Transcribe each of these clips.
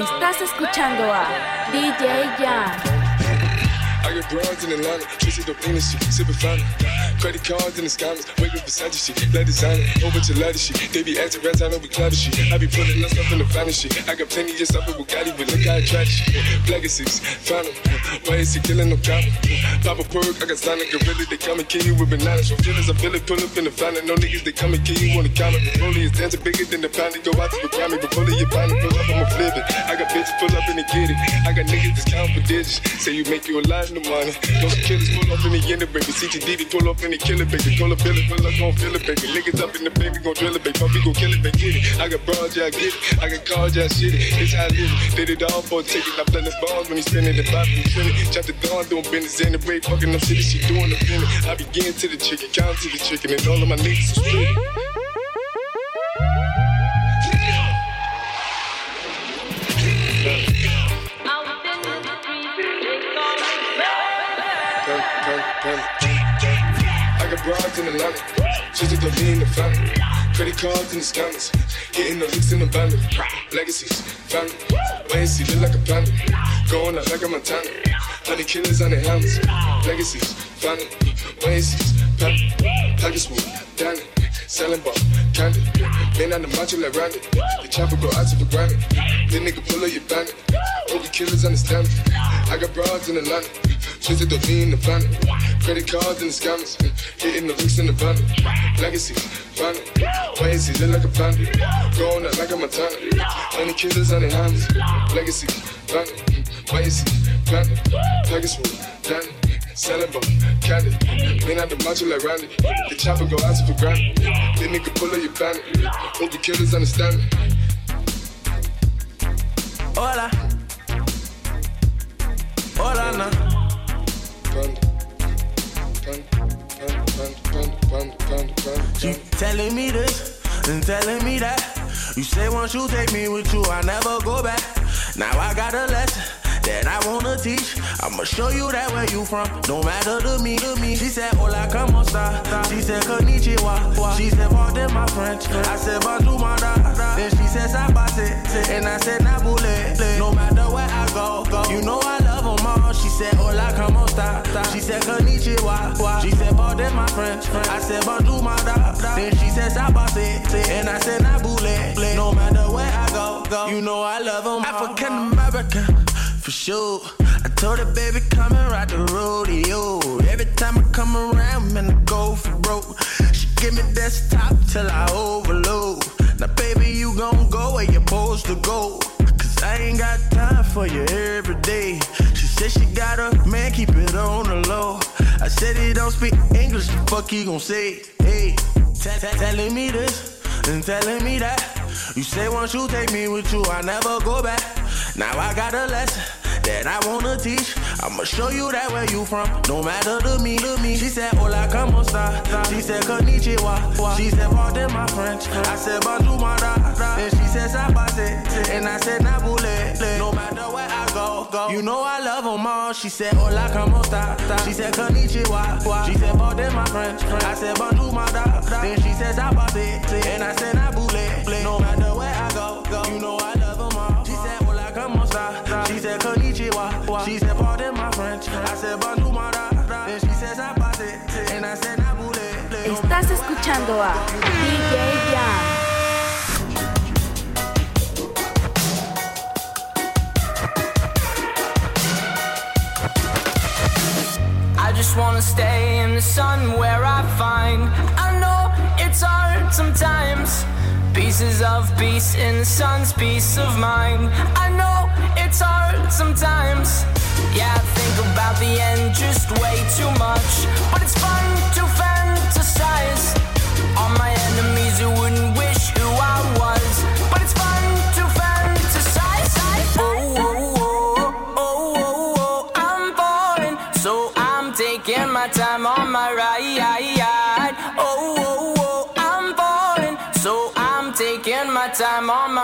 Estás escuchando a DJ Jan. Got broads in Atlanta, twisted up in shit, sipping fountain. Credit cards in the scammers, wake up beside shit, let designer, whole bunch of ladder shit. They be acting rats, I know we clever shit. I be putting myself in the finest shit. I got plenty of stuff with Bugatti, but look how I shit. Legacies, found Why is he killing no cop? Pop a perk, I got Sonic Gorilla, they come and kill you with bananas. So feelings, I feel it, pull up in the fountain. No niggas, they come and kill you on the counter. Rollie is dancing bigger than the pound, they go out to the Grammy, but it, you it, pull up, I'ma flip it. I got bitches pull up and they get it. I got niggas that's counting for digits. Say you make you a lot money. Those killers pull up in the end, baby. CTD, pull up in the killer, baby. Call a billet, pull up, gon' feel it, baby. Niggas up in the baby, gon' drill it, baby. Puppy gon' kill it, baby. Get it. I got broads, yeah, I get it. I got cars, yeah, shit it. It's how I live it. Did it all for a ticket. I play the balls when he spinning the body, he feeling. Chop the dawn, doing business in the break. Fucking up city, she doing the feeling. I begin to the chicken, count to the chicken, and all of my niggas are split. In Atlanta, just to be in the family. Credit cards and the scammers, hitting the licks in the band. Legacies, family, wait see, look like a panda. Going out like a Montana, honey killers on their helmets. Legacies, family, wait and see, family. Package smooth, Danny, selling ball, candy. Been on the macho like Randy, the chopper go out to for granted. Then nigga pull up your bandit, hope the killers understand me. I got broads in Atlanta, twisted the V in the planet. Credit cards and the scammers, mm, hitting the licks in the van. Legacy, family, wait and see, look like a panda. Going out like a Montana, honey killers on their hands. Legacy, family, wait and see, family. Package smooth, Danny. Selling ball, candy. Been out the macho like Randy. The chopper go out to for granted. This nigga pull up your bandit. Hope the killers understand me. Hola. Hola, na. She telling me this and telling me that. You say once you take me with you, I never go back. Now I got a lesson that I wanna teach. I'ma show you that where you from. No matter to me, to me. She said, Hola, como esta? She said, Konnichiwa. She said, Pardon my French. I said, Bonjour, my da. Then she said, Sabase. And I said, Nabule. No matter where I go, go. You know I said, Hola, como esta? She said, Konnichiwa. She said, Pardon my French. I said, Bonjour, my da. Then she said, Sabase. And I said, Nabule. No matter where I go, go. You know I love them. African American for sure. I told her, baby, come and ride the rodeo. Every time I come around, man, I go for broke. She give me desktop till I overload. Now, baby, you gon' go where you're supposed to go. Cause I ain't got time for you every day. Said she got a man, keep it on the low. I said he don't speak English, the fuck he gon' say? Hey, telling me this and telling me that. You say once you take me with you, I never go back. Now I got a lesson that I wanna teach. I'ma show you that where you from. No matter to me, to me. She said, Hola, como esta? She said, Konnichiwa. She said, Pardon my French. I said, Bonjour, my. Then she said, Sabase. And I said, Nabule. No matter where I go, go. You know I love them all. She said, Hola, como esta? She said, Konnichiwa. She said, Pardon my French. I said, Bonjour, my da. Then she said, Sabase. And I said, Nabule. No matter where I go, go. You know I love them all. She said, Hola, como esta? She said, Konnichiwa. She said, Pardon my French. I said, Bonjour, my da. Then she said, Sabase. And I said, Nabule. Estás escuchando a DJ Jan. Just wanna stay in the sun where I find. I know it's hard sometimes. Pieces of peace in the sun's peace of mind. I know it's hard sometimes. Yeah, I think about the end just way too much. But it's fun time on my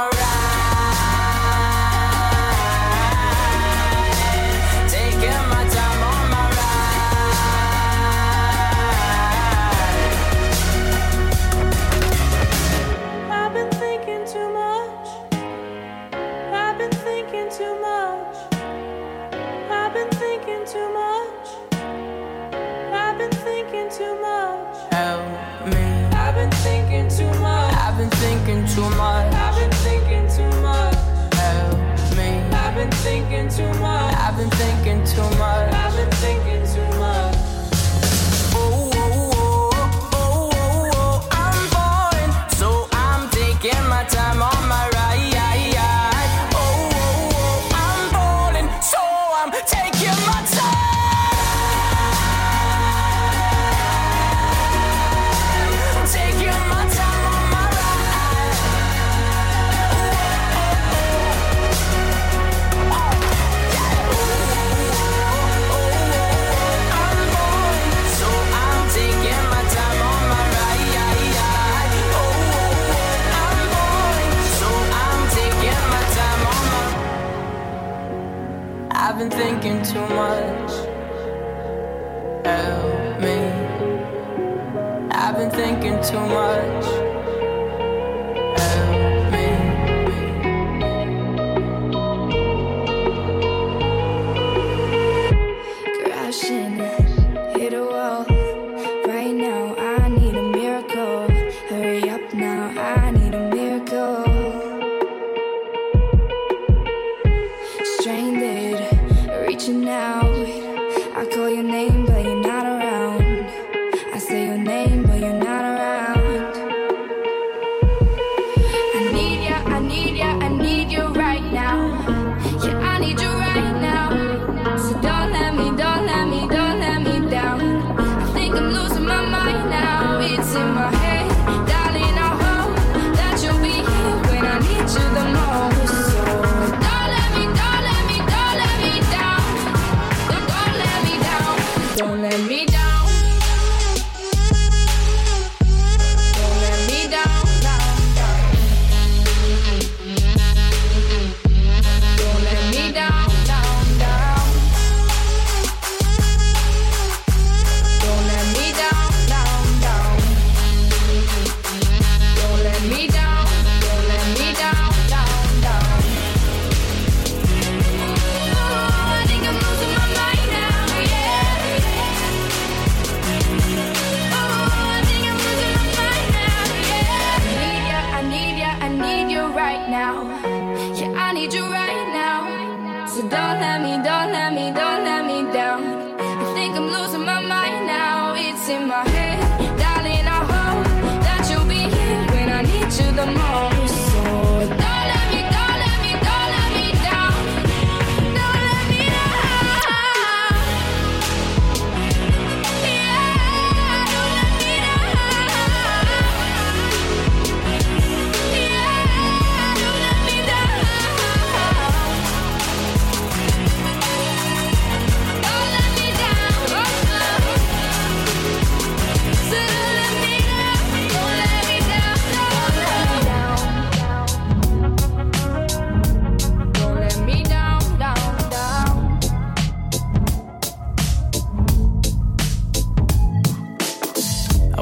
need ya,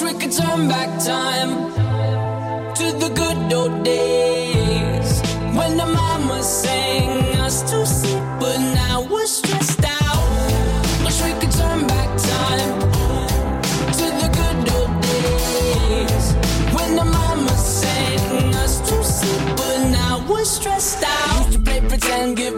Wish we could turn back time to the good old days when the mama sang us to sleep, but now we're stressed out. Wish we could turn back time to the good old days when the mama sang us to sleep, but now we're stressed out. Used to play pretend, give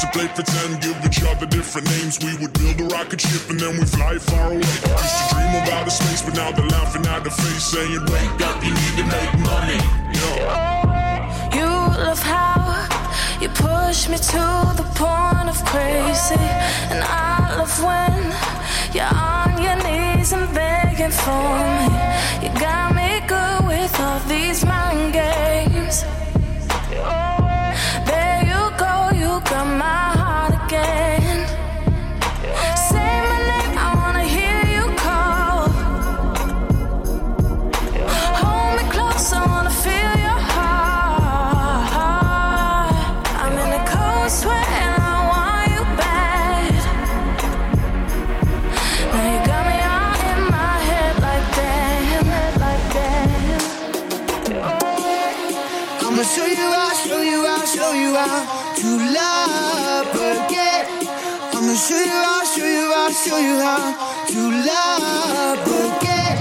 to play pretend, give each other different names. We would build a rocket ship and then we fly far away. I used to dream about the space, but now they're laughing at the face, saying, Wake up, you need to make money. Yeah. You love how you push me to the point of crazy, and I love when you're on your knees and begging for me. You got me good with all these mind games. you how to love again.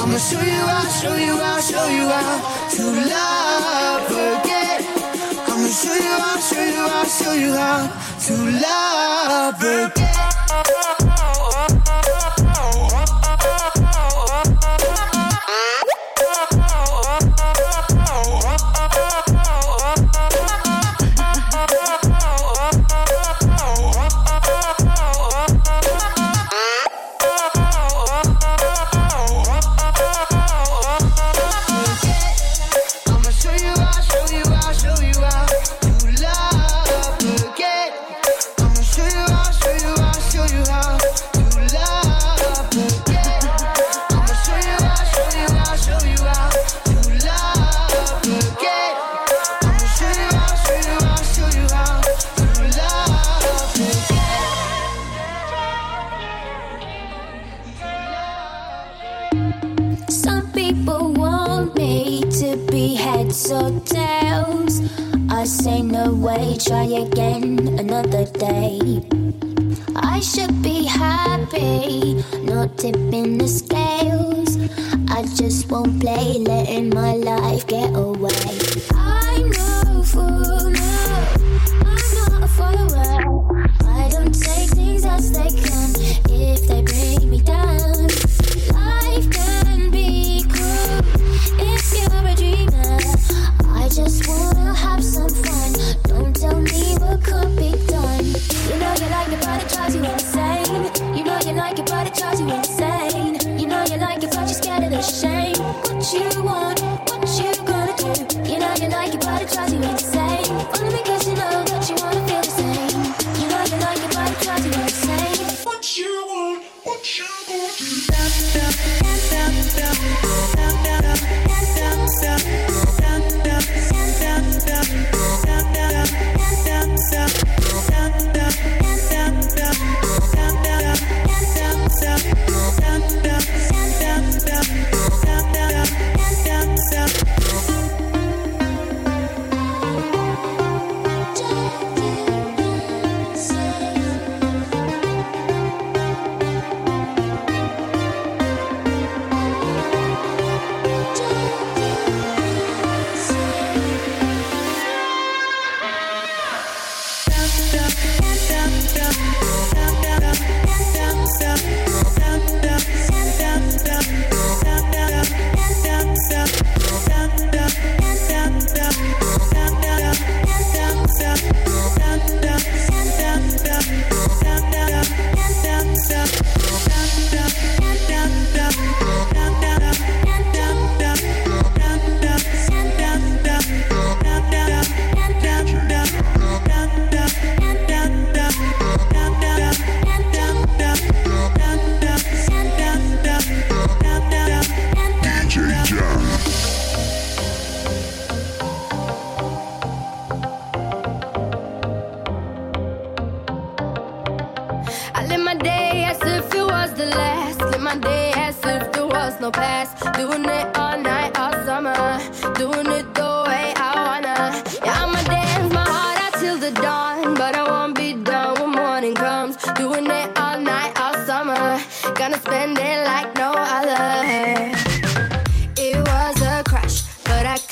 I'ma show you how, show you how, show you how to love again. I'ma show you how, show you how, show you how to love again. heads or tails. I say no way, try again another day. I should be happy, not tipping the scales. I just won't play, letting my life get away. I'm no fool.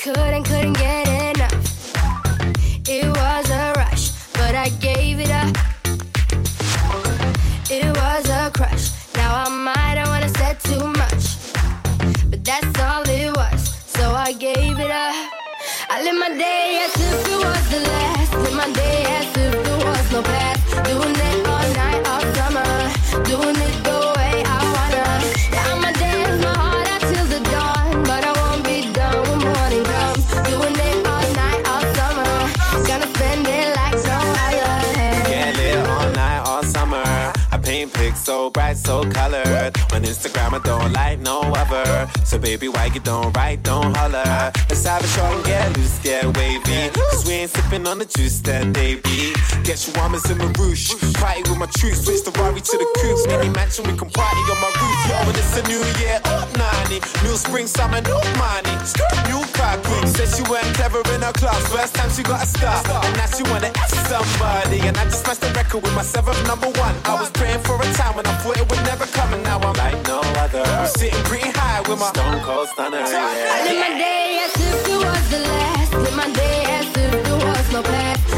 Could and couldn't On Instagram, I don't like no other. So baby, why you don't write, don't holler. Let's have a shot and get loose, get wavy. Cause we ain't sipping on the juice that they be. Get your armors in the roosh. Party with my truth, switch the Rari to the coupe. Any mansion we can party on my roof. Yo, when it's a new year, up 90. New spring, summer, new money. New car queen. Said she went ever clever in her class. First time she got a star. And now she wanna ask somebody. And I just smashed the record with my seventh number one. I was praying for a time when I thought it would never come. And now I'm like like no other. I'm sitting pretty high with my stone cold stunner. Yeah. Live my day as if it was the last. Live my day as if it was no past.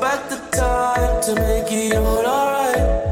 Back the time to make it all alright,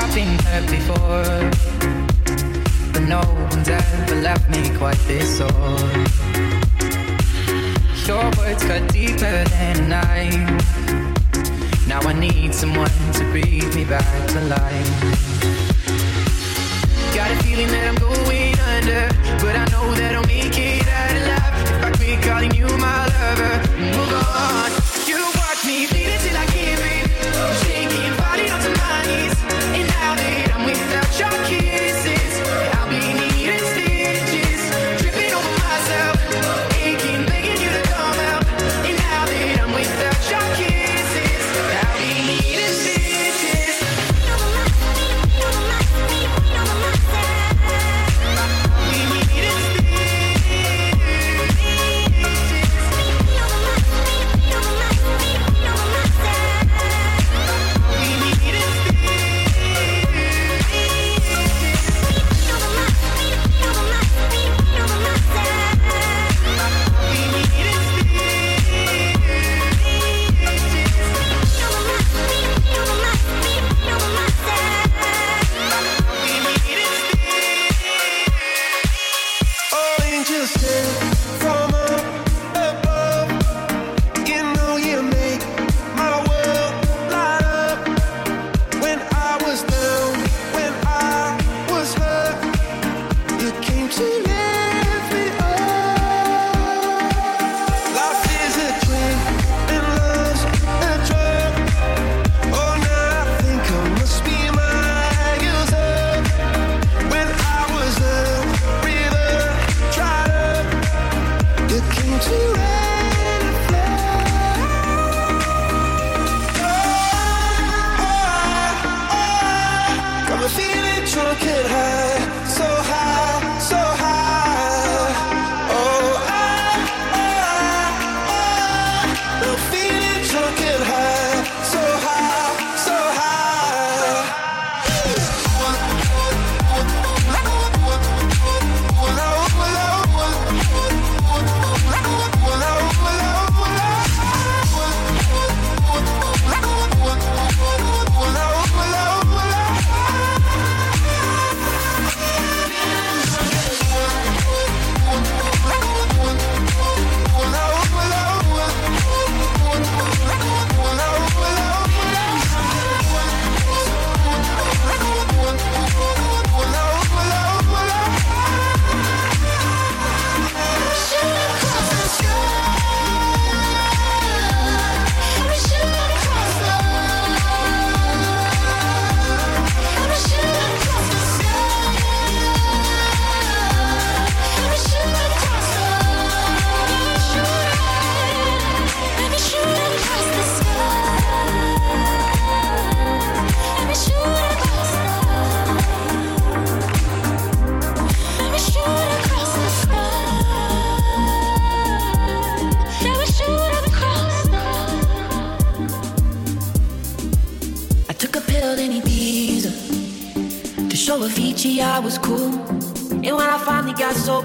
I've been hurt before, but no one's ever left me quite this sore. Your words cut deeper than a knife. Now I need someone to breathe me back to life. Got a feeling that I'm going under, but I know that I'll make it out alive if I quit calling you my lover. Move on.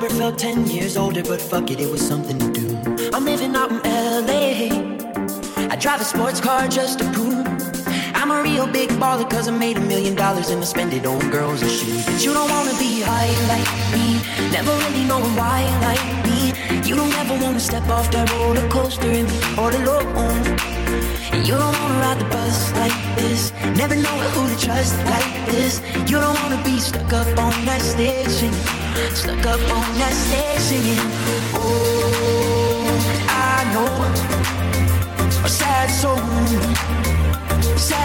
Sober, felt 10 years older, but fuck it, it was something to do. I'm living out in LA. I drive a sports car just to real big baller, cause I made a million dollars and I spend it on girls and shoes. But you don't wanna be high like me, never really knowing why like me. You don't ever wanna step off that roller coaster and be all alone. And you don't wanna ride the bus like this, never know who to trust like this. You don't wanna be stuck up on that stage singing, stuck up on that stage singing. Oh, I know a sad soul,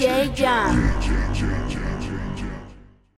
DJ John.